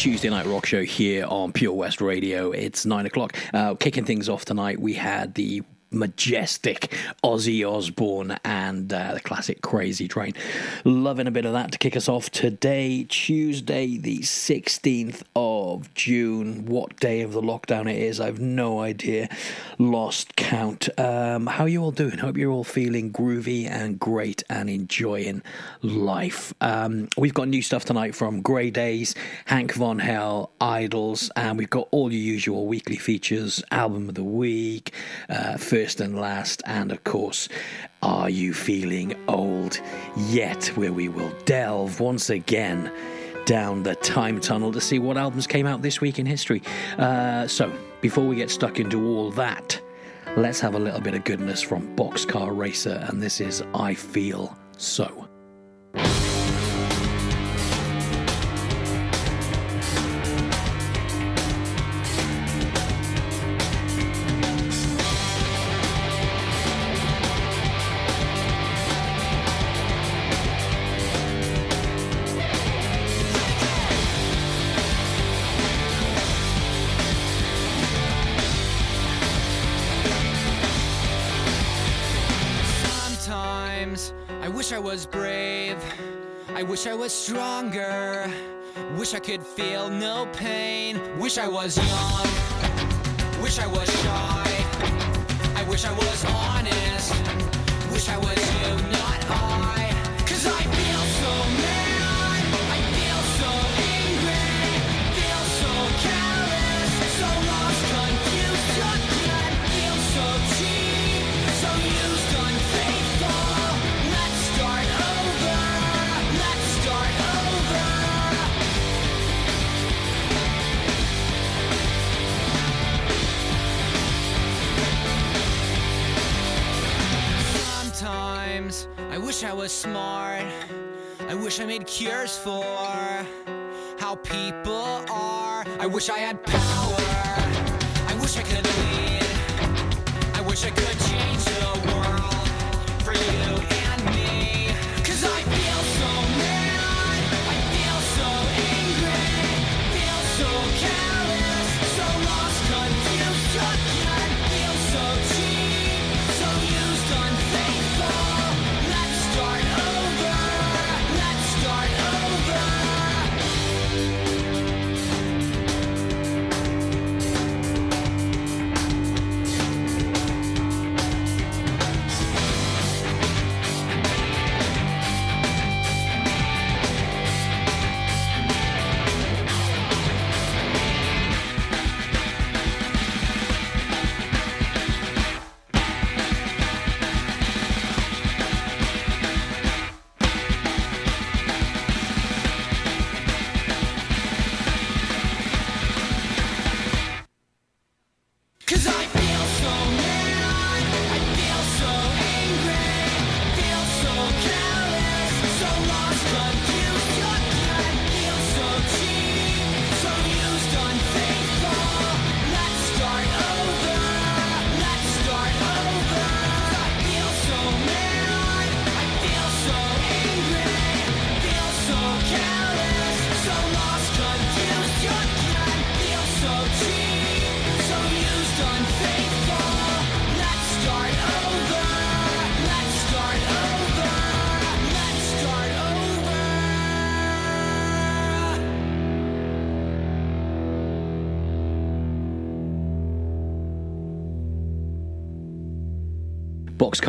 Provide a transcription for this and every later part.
Tuesday Night Rock Show here on Pure West Radio. It's nine o'clock. Uh, kicking things off tonight, we had the majestic Ozzy Osbourne and uh, the classic Crazy Train. Loving a bit of that to kick us off today, Tuesday, the 16th of June. What day of the lockdown it is, I've no idea. Lost count. Um, how are you all doing? Hope you're all feeling groovy and great and enjoying life. Um, we've got new stuff tonight from Grey Daze, Hank Von Hell, IDLES, and we've got all your usual weekly features, album of the week, uh, first and last, and of course, Are You Feeling Old Yet? Where we will delve once again down the time tunnel to see what albums came out this week in history. Uh, so, before we get stuck into all that, let's have a little bit of goodness from Boxcar Racer, and this is I Feel So. I wish I was stronger. Wish I could feel no pain. Wish I was young. Wish I was shy. I wish I was honest. Wish I was smart. I wish I made cures for how people are. I wish I had power. I wish I could lead. I wish I could change the world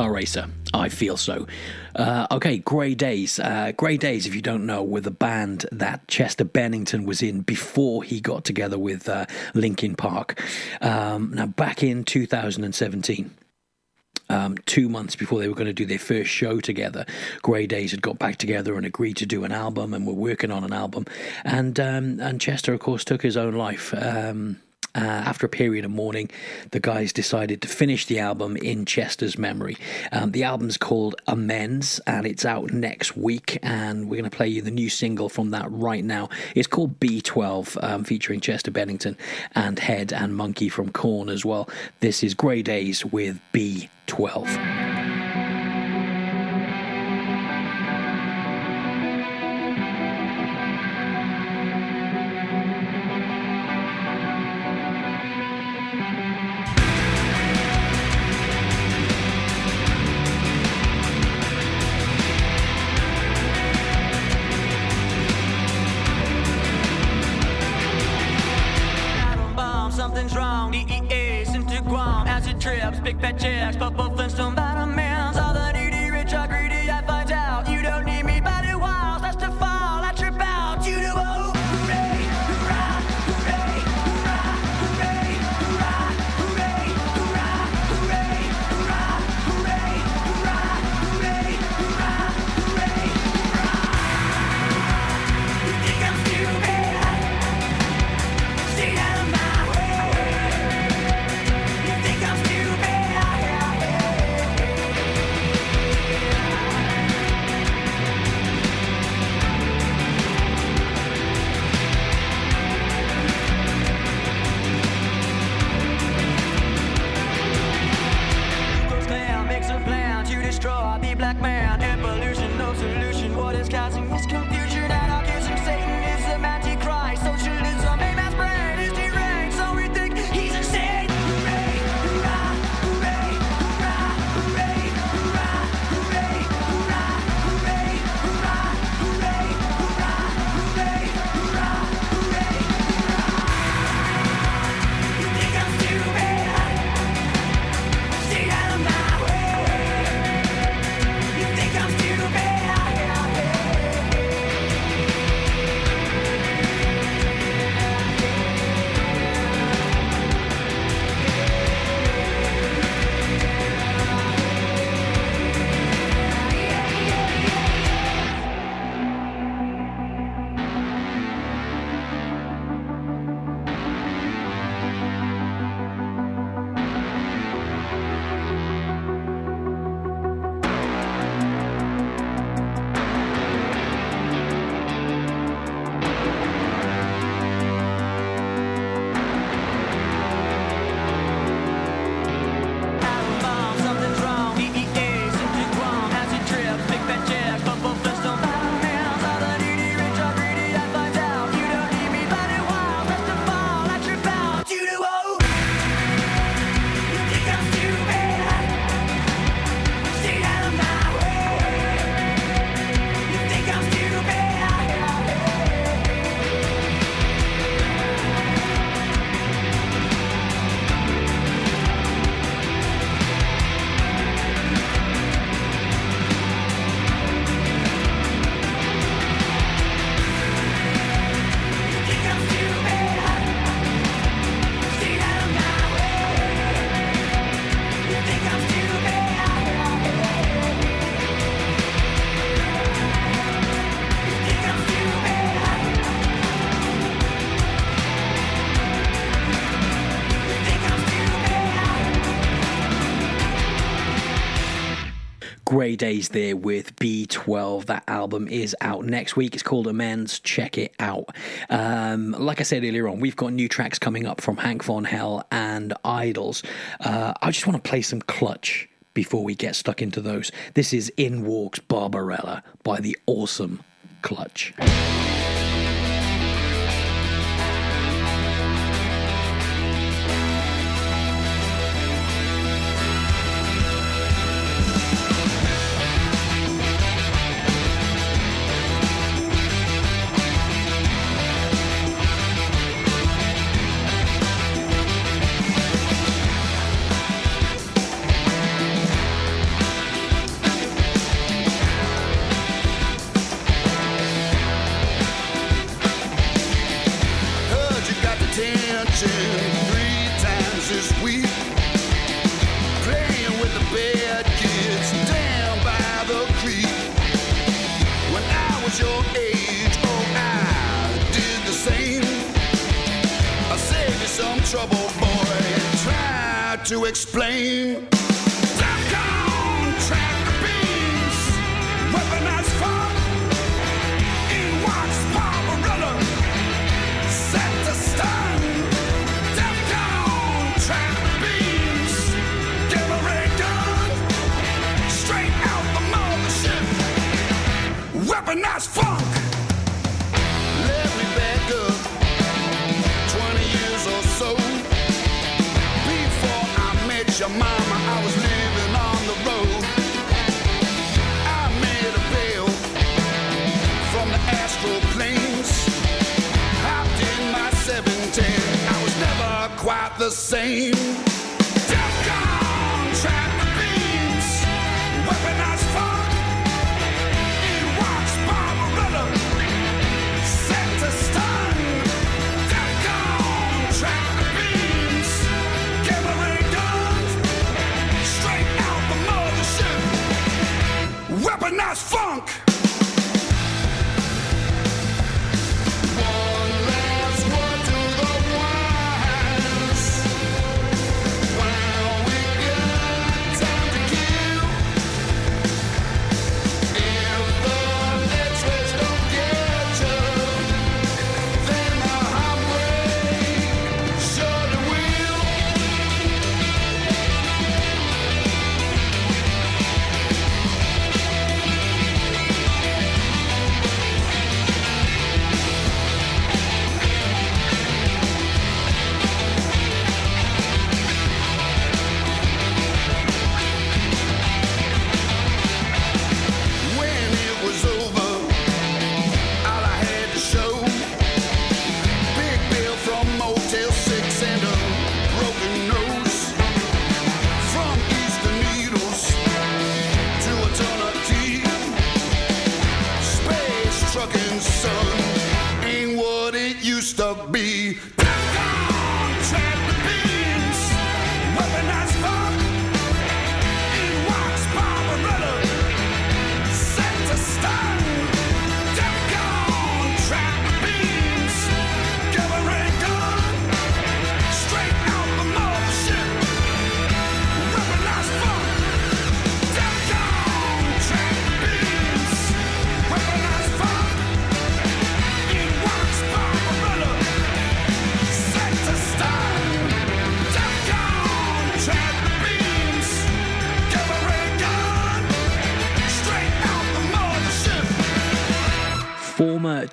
Boxcar Racer. I feel so. Uh, okay, Grey Daze. Uh, Grey Daze, if you don't know, were the band that Chester Bennington was in before he got together with uh, Linkin Park. Um, now, back in 2017. Um, two months before they were going to do their first show together, Grey Daze had got back together and agreed to do an album, and were working on an album. And um, and Chester, of course, took his own life. Um, uh, after a period of mourning, the guys decided to finish the album in Chester's memory. Um, the album's called Amends, and it's out next week. And we're going to play you the new single from that right now. It's called B12, um, featuring Chester Bennington and Head and Munky from Korn as well. This is Grey Daze with B12. gesto Grey Daze there with B12. That album is out next week. It's called Amends. Check it out. Um, like I said earlier on, we've got new tracks coming up from Hank Von Hell and IDLES. Uh, I just want to play some clutch before we get stuck into those. This is In Walks Barbarella by the awesome Clutch.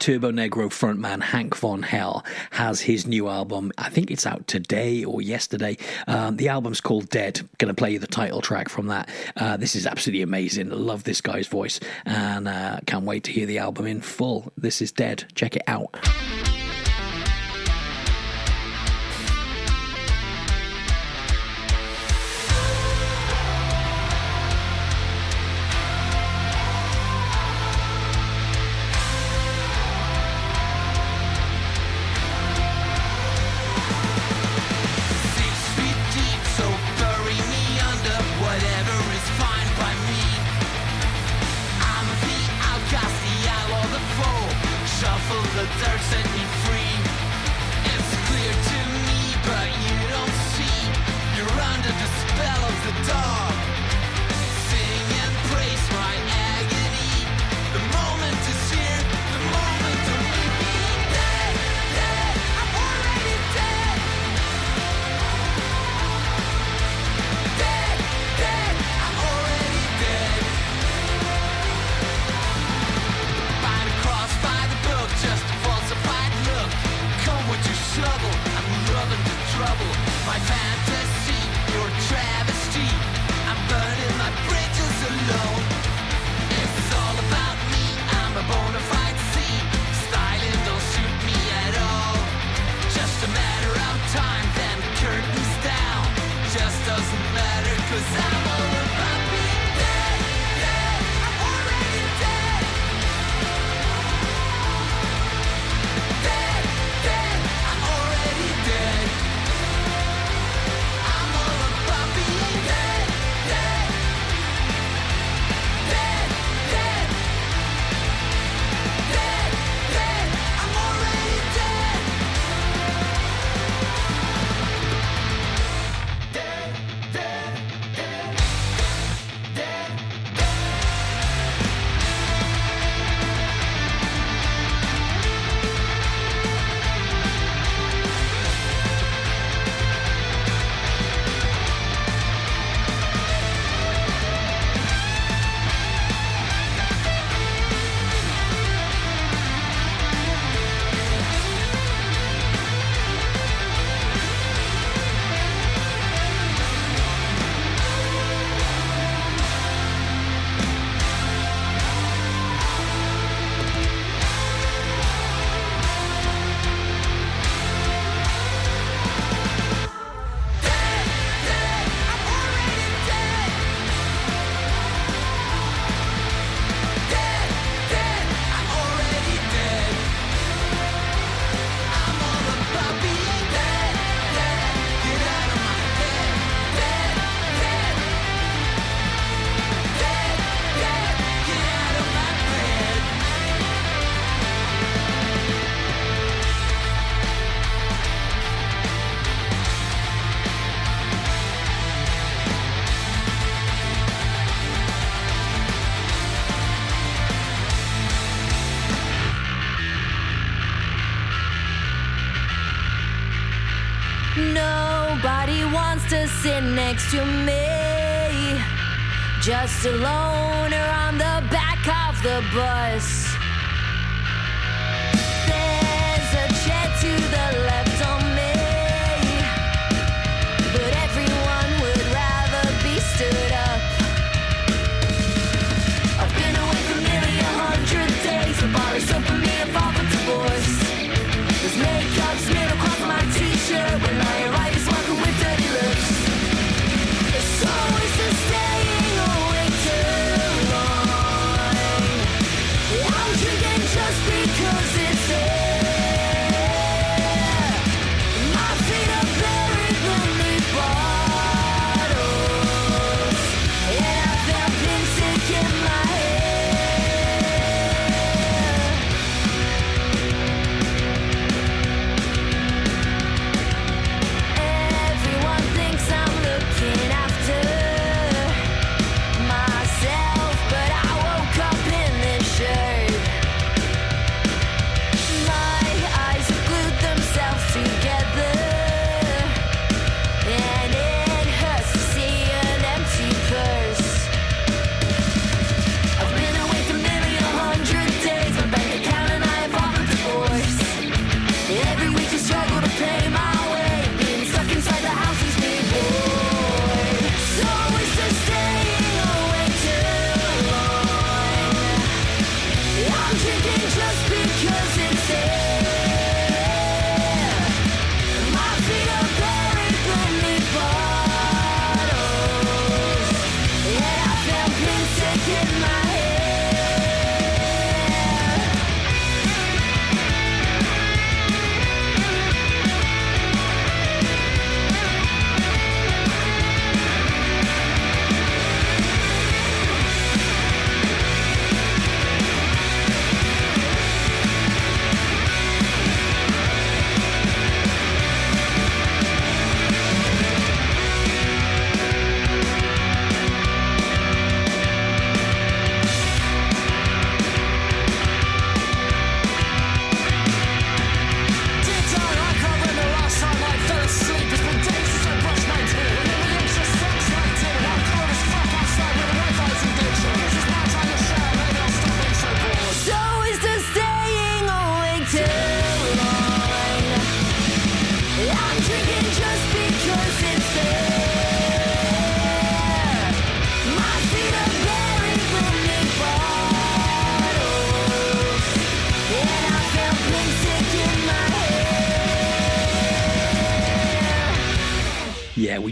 Turbonegro frontman Hank Von Hell has his new album. I think it's out today or yesterday. Um, the album's called Dead. Going to play you the title track from that. Uh, this is absolutely amazing. Love this guy's voice and uh, can't wait to hear the album in full. This is Dead. Check it out. sit next to me, just alone.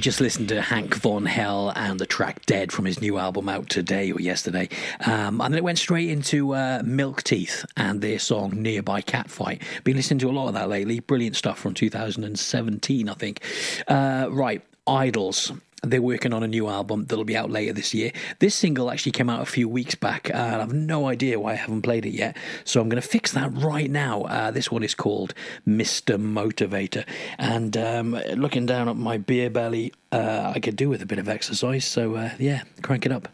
Just listened to Hank Von Hell and the track Dead from his new album out today or yesterday. Um, and then it went straight into uh, Milk Teeth and their song Nearby Catfight. Been listening to a lot of that lately. Brilliant stuff from 2017, I think. Uh, right, IDLES. They're working on a new album that'll be out later this year. This single actually came out a few weeks back, and I have no idea why I haven't played it yet. So I'm going to fix that right now. Uh, this one is called Mr. Motivator. And um, looking down at my beer belly, uh, I could do with a bit of exercise. So uh, yeah, crank it up.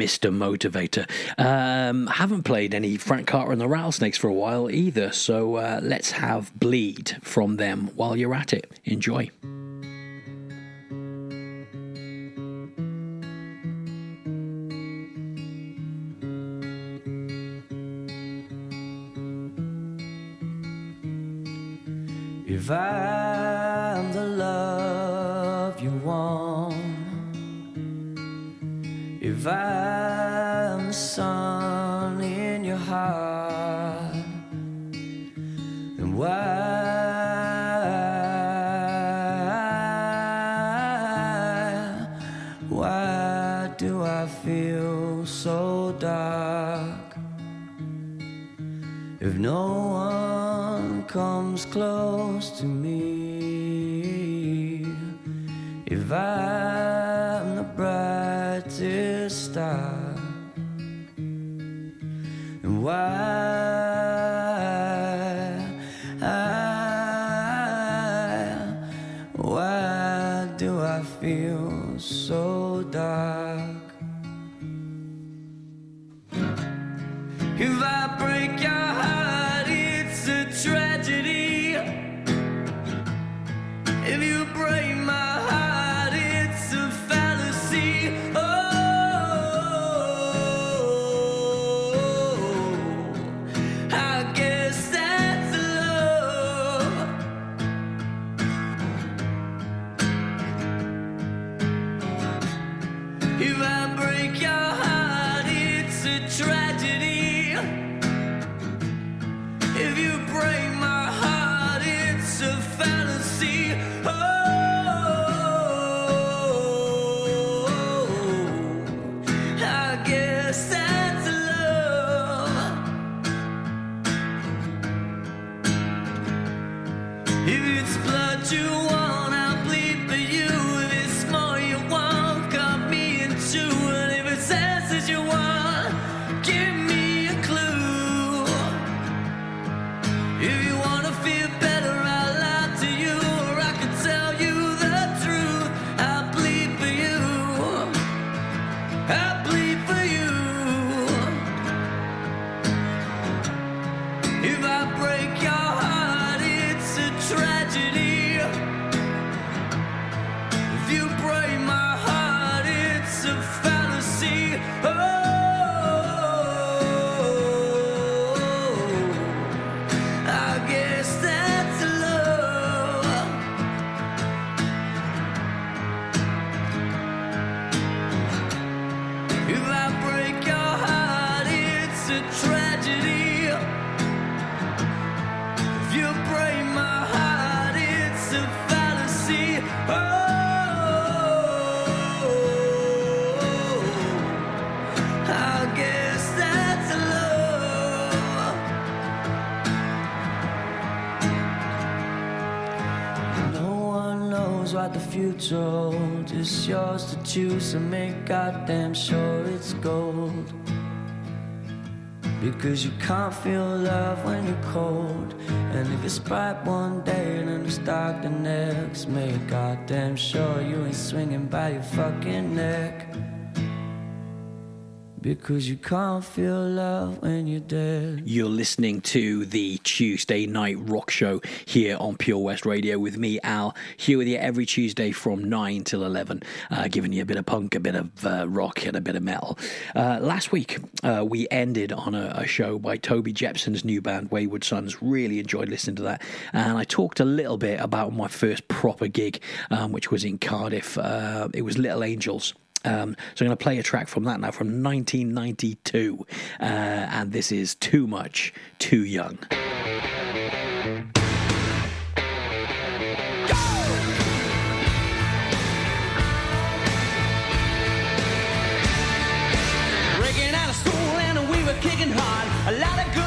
Mr. Motivator. Um, haven't played any Frank Carter and the Rattlesnakes for a while either, so uh, let's have Bleed from them while you're at it. Enjoy. To me, if I'm the brightest star, and why, yours to choose, and make goddamn sure it's gold. Because you can't feel love when you're cold. And if it's bright one day and then it's dark the next, make goddamn sure you ain't swinging by your fucking neck. Because you can't feel love when you're dead. You're listening to the Tuesday Night Rock Show here on Pure West Radio with me, Al, here with you every Tuesday from 9 till 11, uh, giving you a bit of punk, a bit of uh, rock, and a bit of metal. Uh, last week, uh, we ended on a, a, show by Toby Jepson's new band, Wayward Sons. Really enjoyed listening to that. And I talked a little bit about my first proper gig, um, which was in Cardiff. Uh, it was Little Angels. Um, so I'm going to play a track from that now from 1992, uh, and this is Too Much, Too Young. A lot of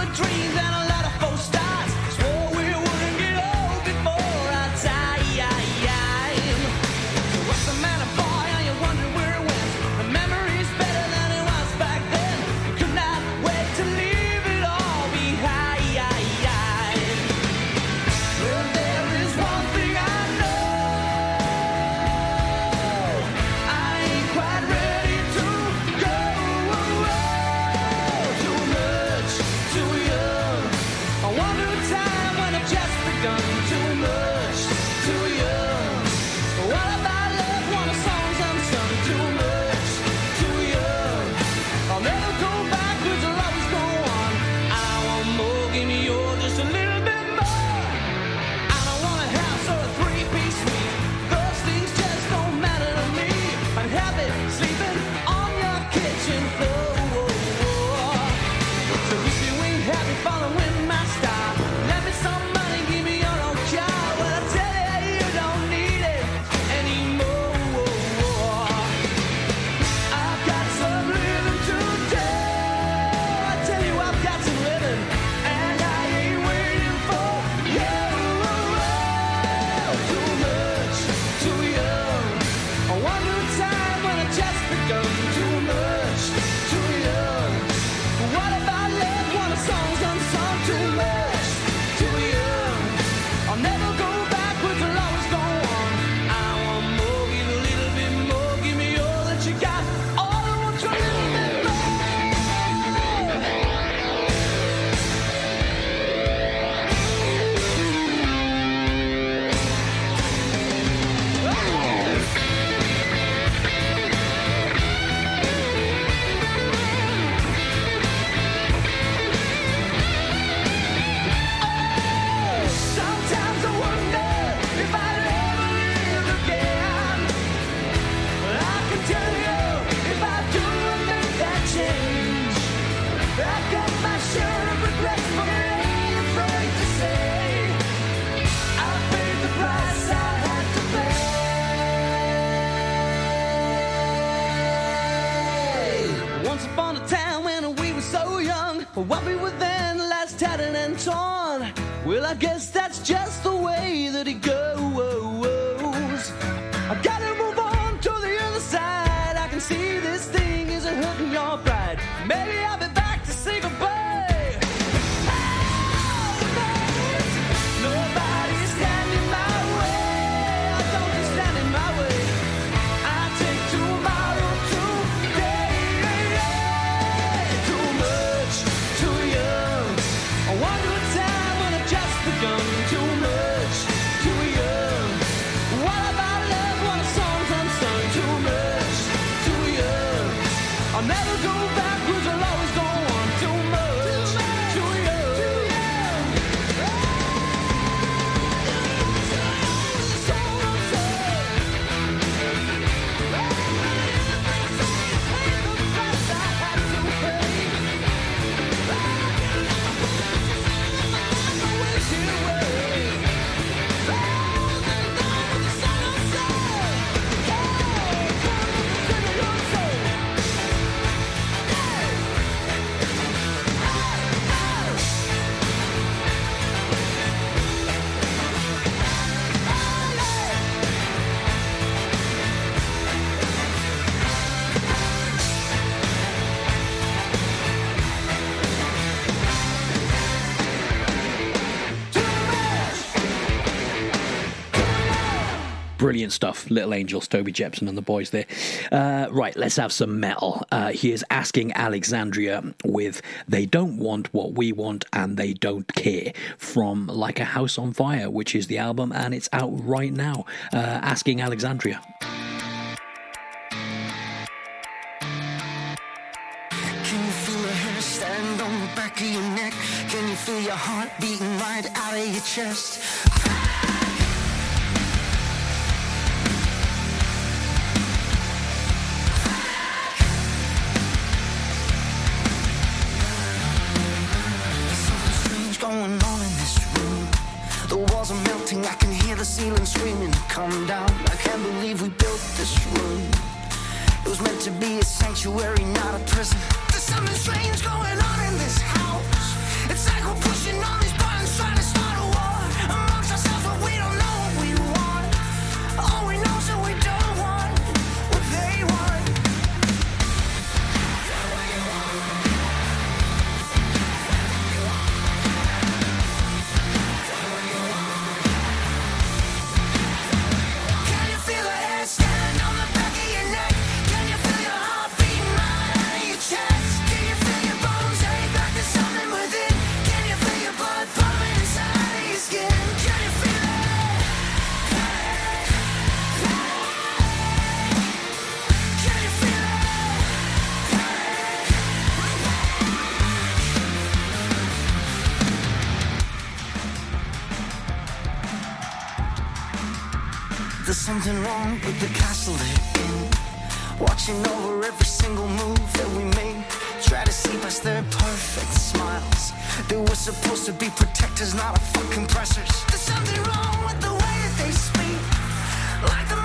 Brilliant stuff. Little Angels, Toby Jepson and the boys there. Uh, right, let's have some metal. Uh, is Asking Alexandria with They Don't Want What We Want and They Don't Care from Like a House on Fire, which is the album and it's out right now. Uh, Asking Alexandria. Can you feel the hair stand on the back of your neck? Can you feel your heart beating right out of your chest? Going on in this room. The walls are melting, I can hear the ceiling screaming, come down. I can't believe we built this room. It was meant to be a sanctuary, not a prison. There's something strange going on in this house. It's like we're pushing all these something wrong with the castle they're in. Watching over every single move that we make. Try to see past their perfect smiles. They were supposed to be protectors, not a fucking pressers. There's something wrong with the way that they speak. Like the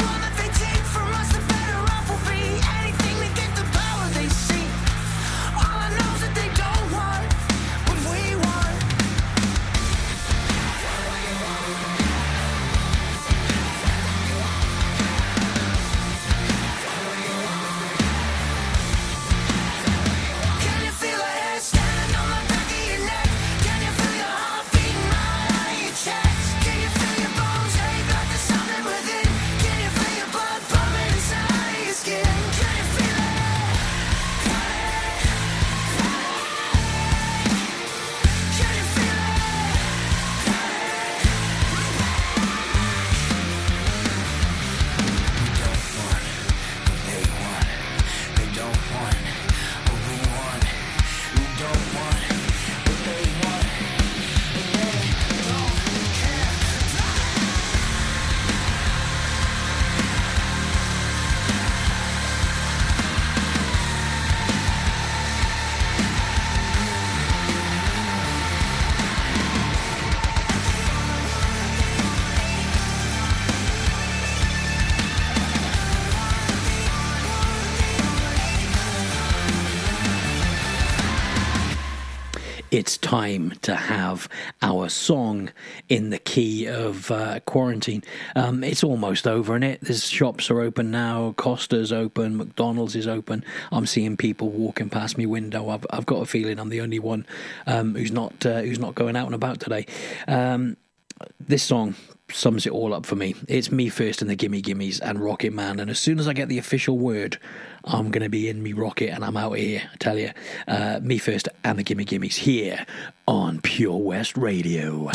time to have our song in the key of uh, quarantine. Um, it's almost over, and it. There's shops are open now. Costa's open. McDonald's is open. I'm seeing people walking past my window. I've I've got a feeling I'm the only one um, who's not uh, who's not going out and about today. Um, this song sums it all up for me. It's me first and the Gimme Gimmes and Rocket Man. And as soon as I get the official word, I'm going to be in me rocket and I'm out of here. I tell you, uh, me first and the Gimme Gimmes here on Pure West Radio.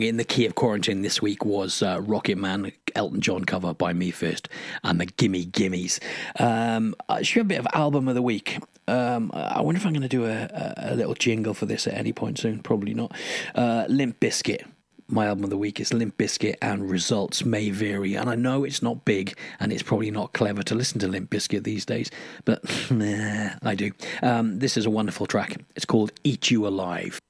song in the key of quarantine this week was uh, Rocket Man, Elton John cover by Me First, and the Gimme Gimmes. Um, should have a bit of album of the week. Um, I wonder if I'm going to do a, a, little jingle for this at any point soon. Probably not. Uh, Limp Bizkit my album of the week is Limp Bizkit and results may vary. And I know it's not big, and it's probably not clever to listen to Limp Bizkit these days, but I do. Um, this is a wonderful track. It's called "Eat You Alive."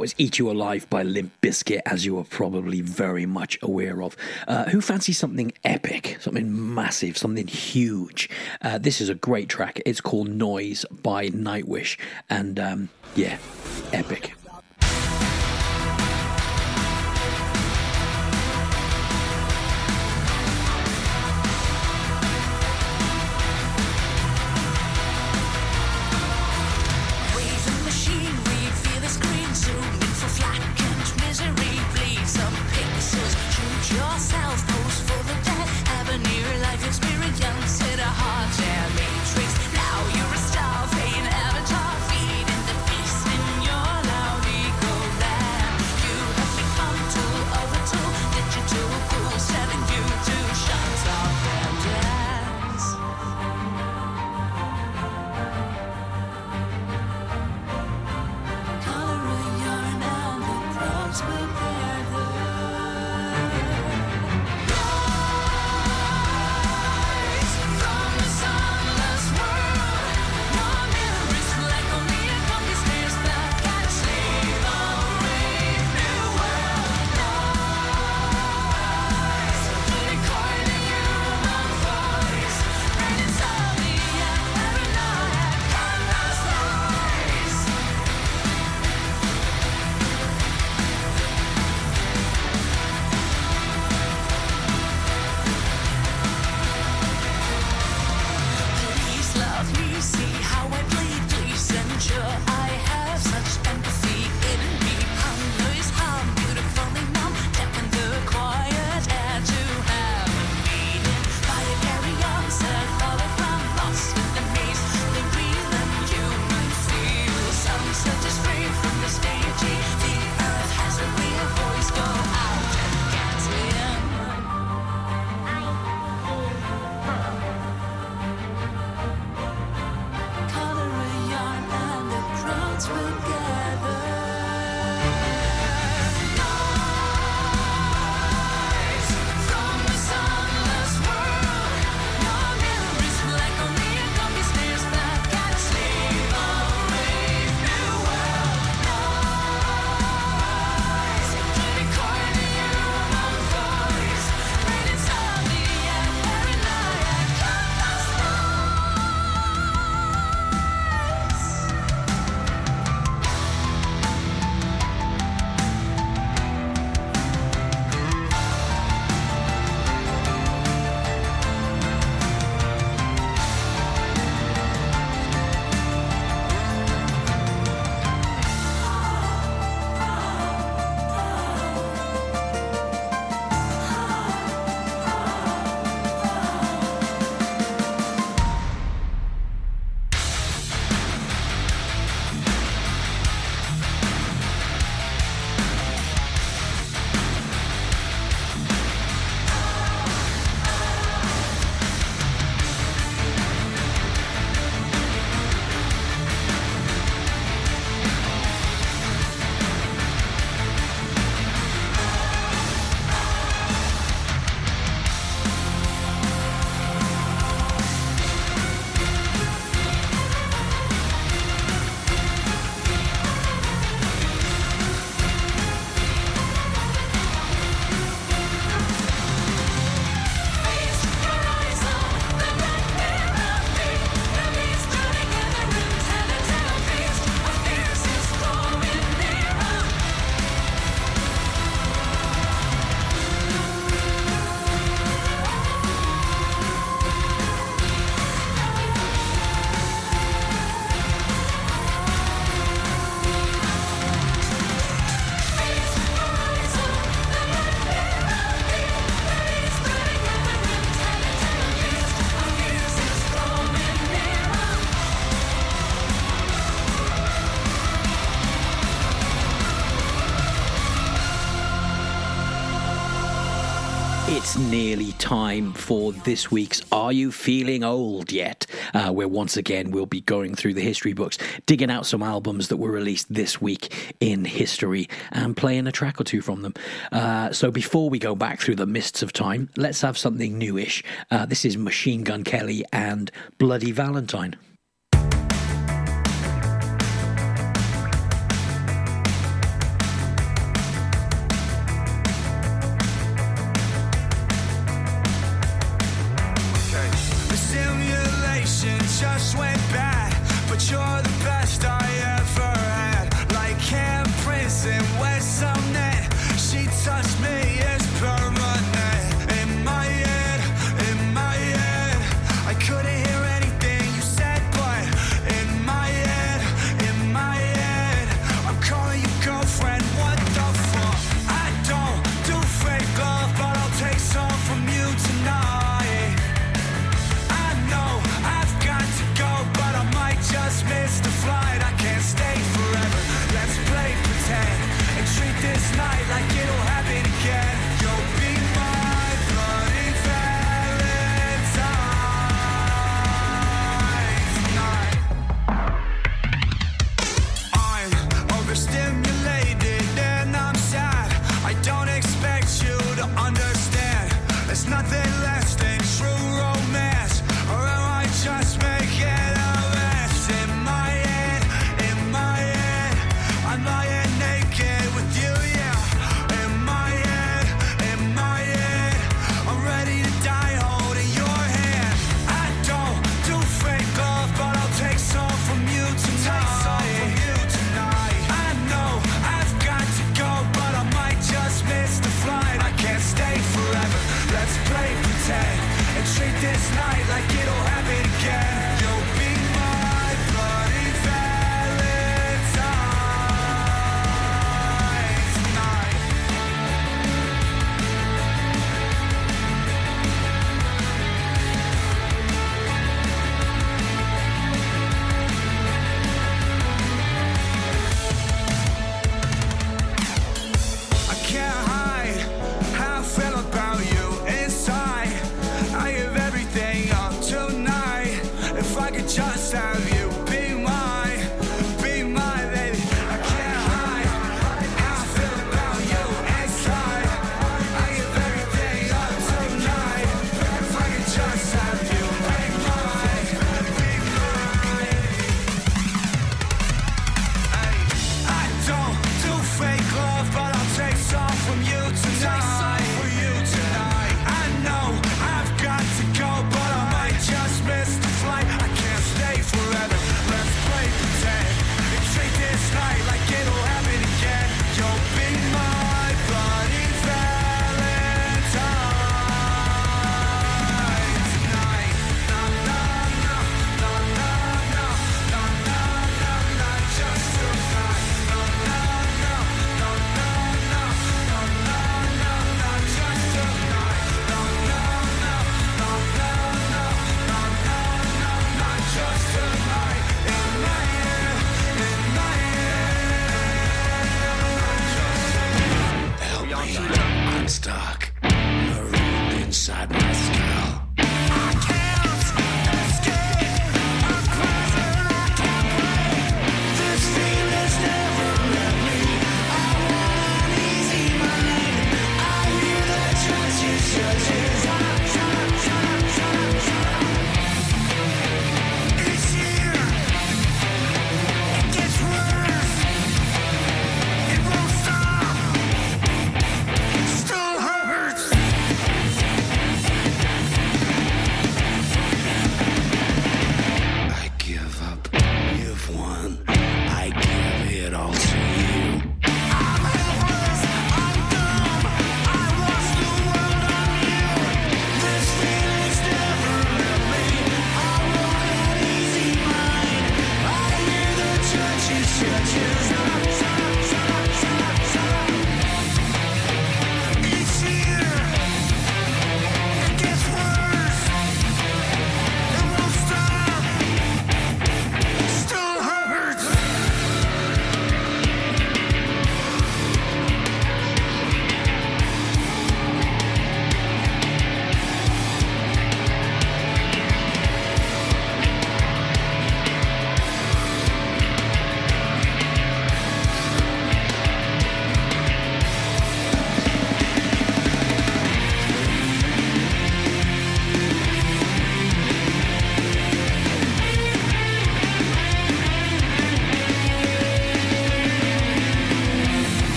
was Eat You Alive by Limp Bizkit, as you are probably very much aware of. Uh, who fancies something epic, something massive, something huge? Uh, this is a great track. It's called Noise by Nightwish, and um, yeah, epic. time for this week's Are You Feeling Old Yet? Uh, where once again we'll be going through the history books, digging out some albums that were released this week in history, and playing a track or two from them. Uh, so before we go back through the mists of time, let's have something newish. Uh, this is Machine Gun Kelly and Bloody Valentine.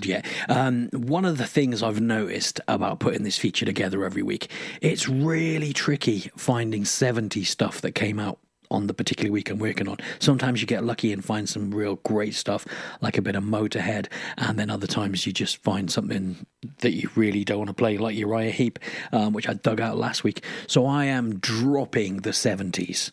Old yet? Um, one of the things I've noticed about putting this feature together every week, it's really tricky finding 70 stuff that came out on the particular week I'm working on. Sometimes you get lucky and find some real great stuff, like a bit of Motorhead, and then other times you just find something that you really don't want to play, like Uriah Heep, um, which I dug out last week. So I am dropping the 70s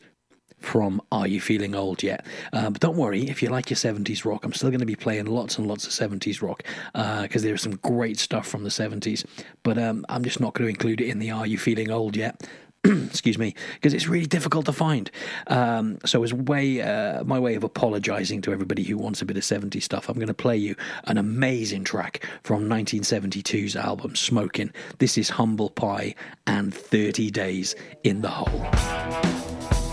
from Are You Feeling Old Yet? Uh, but don't worry, if you like your 70s rock, I'm still going to be playing lots and lots of 70s rock because there's some great stuff from the 70s. But um, I'm just not going to include it in the Are You Feeling Old Yet? excuse me, because it's really difficult to find. Um, so, as way uh, my way of apologising to everybody who wants a bit of 70s stuff, I'm going to play you an amazing track from 1972's album Smoking. This is Humble Pie and 30 Days in the Hole.